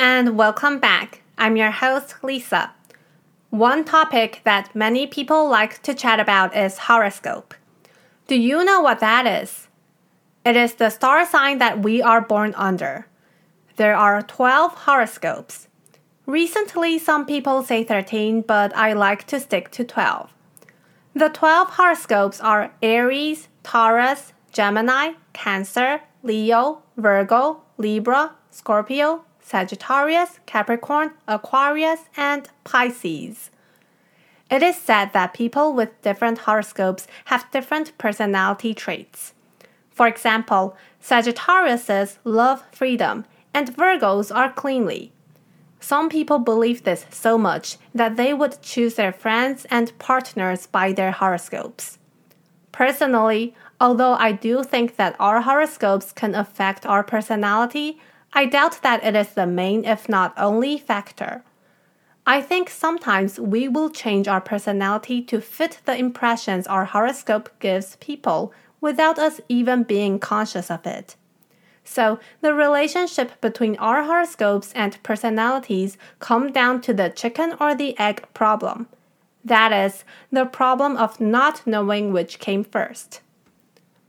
and welcome back. I'm your host, Lisa. One topic that many people like to chat about is horoscope. Do you know what that is? It is the star sign that we are born under. There are 12 horoscopes. Recently, some people say 13, but I like to stick to 12. The 12 horoscopes are Aries, Taurus, Gemini, Cancer, Leo, Virgo, Libra, Scorpio, Sagittarius, Capricorn, Aquarius, and Pisces. It is said that people with different horoscopes have different personality traits. For example, Sagittariuses love freedom and Virgos are cleanly. Some people believe this so much that they would choose their friends and partners by their horoscopes. Personally, although I do think that our horoscopes can affect our personality, I doubt that it is the main, if not only, factor. I think sometimes we will change our personality to fit the impressions our horoscope gives people without us even being conscious of it. So, the relationship between our horoscopes and personalities come down to the chicken or the egg problem. That is, the problem of not knowing which came first.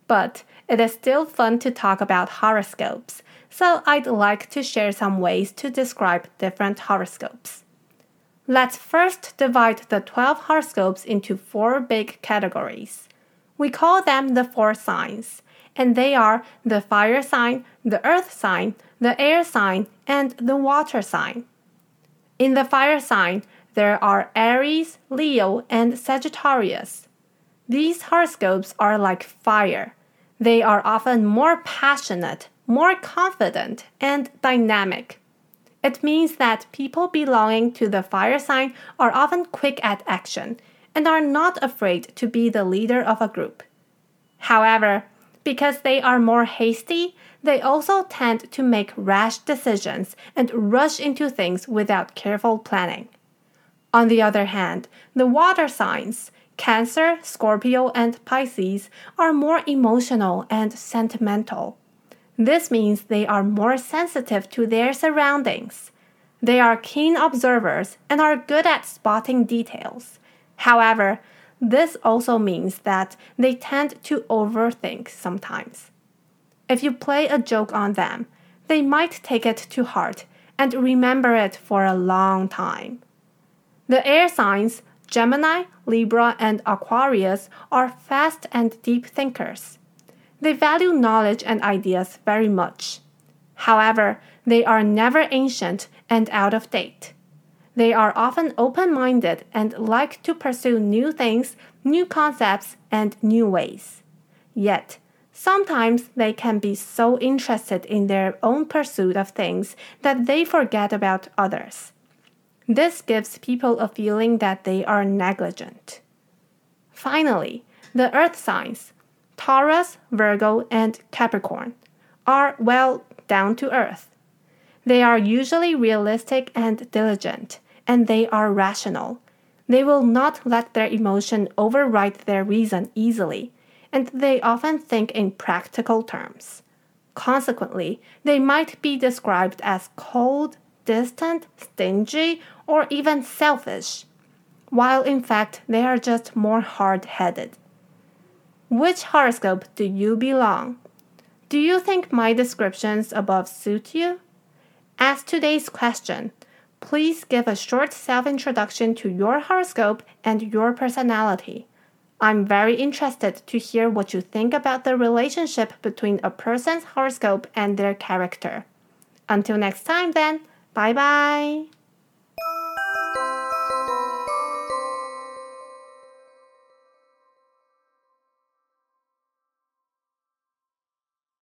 But it is still fun to talk about horoscopes so I'd like to share some ways to describe different horoscopes. Let's first divide the 12 horoscopes into four big categories. We call them the four signs, and they are the fire sign, the earth sign, the air sign, and the water sign. In the fire sign, there are Aries, Leo, and Sagittarius. These horoscopes are like fire. They are often more passionate, more confident, and dynamic. It means that people belonging to the fire sign are often quick at action and are not afraid to be the leader of a group. However, because they are more hasty, they also tend to make rash decisions and rush into things without careful planning. On the other hand, the water signs, Cancer, Scorpio, and Pisces, are more emotional and sentimental. This means they are more sensitive to their surroundings. They are keen observers and are good at spotting details. However, this also means that they tend to overthink sometimes. If you play a joke on them, they might take it to heart and remember it for a long time. The air signs, Gemini, Libra, and Aquarius, are fast and deep thinkers. They value knowledge and ideas very much. However, they are never ancient and out of date. They are often open minded and like to pursue new things, new concepts, and new ways. Yet, sometimes they can be so interested in their own pursuit of things that they forget about others. This gives people a feeling that they are negligent. Finally, the earth signs, Taurus, Virgo, and Capricorn are, well, down to earth. They are usually realistic and diligent, and they are rational. They will not let their emotion override their reason easily, and they often think in practical terms. Consequently, they might be described as cold, distant, stingy, or even selfish, while in fact they are just more hard headed. Which horoscope do you belong? Do you think my descriptions above suit you? As today's question, please give a short self introduction to your horoscope and your personality. I'm very interested to hear what you think about the relationship between a person's horoscope and their character. Until next time, then, bye bye.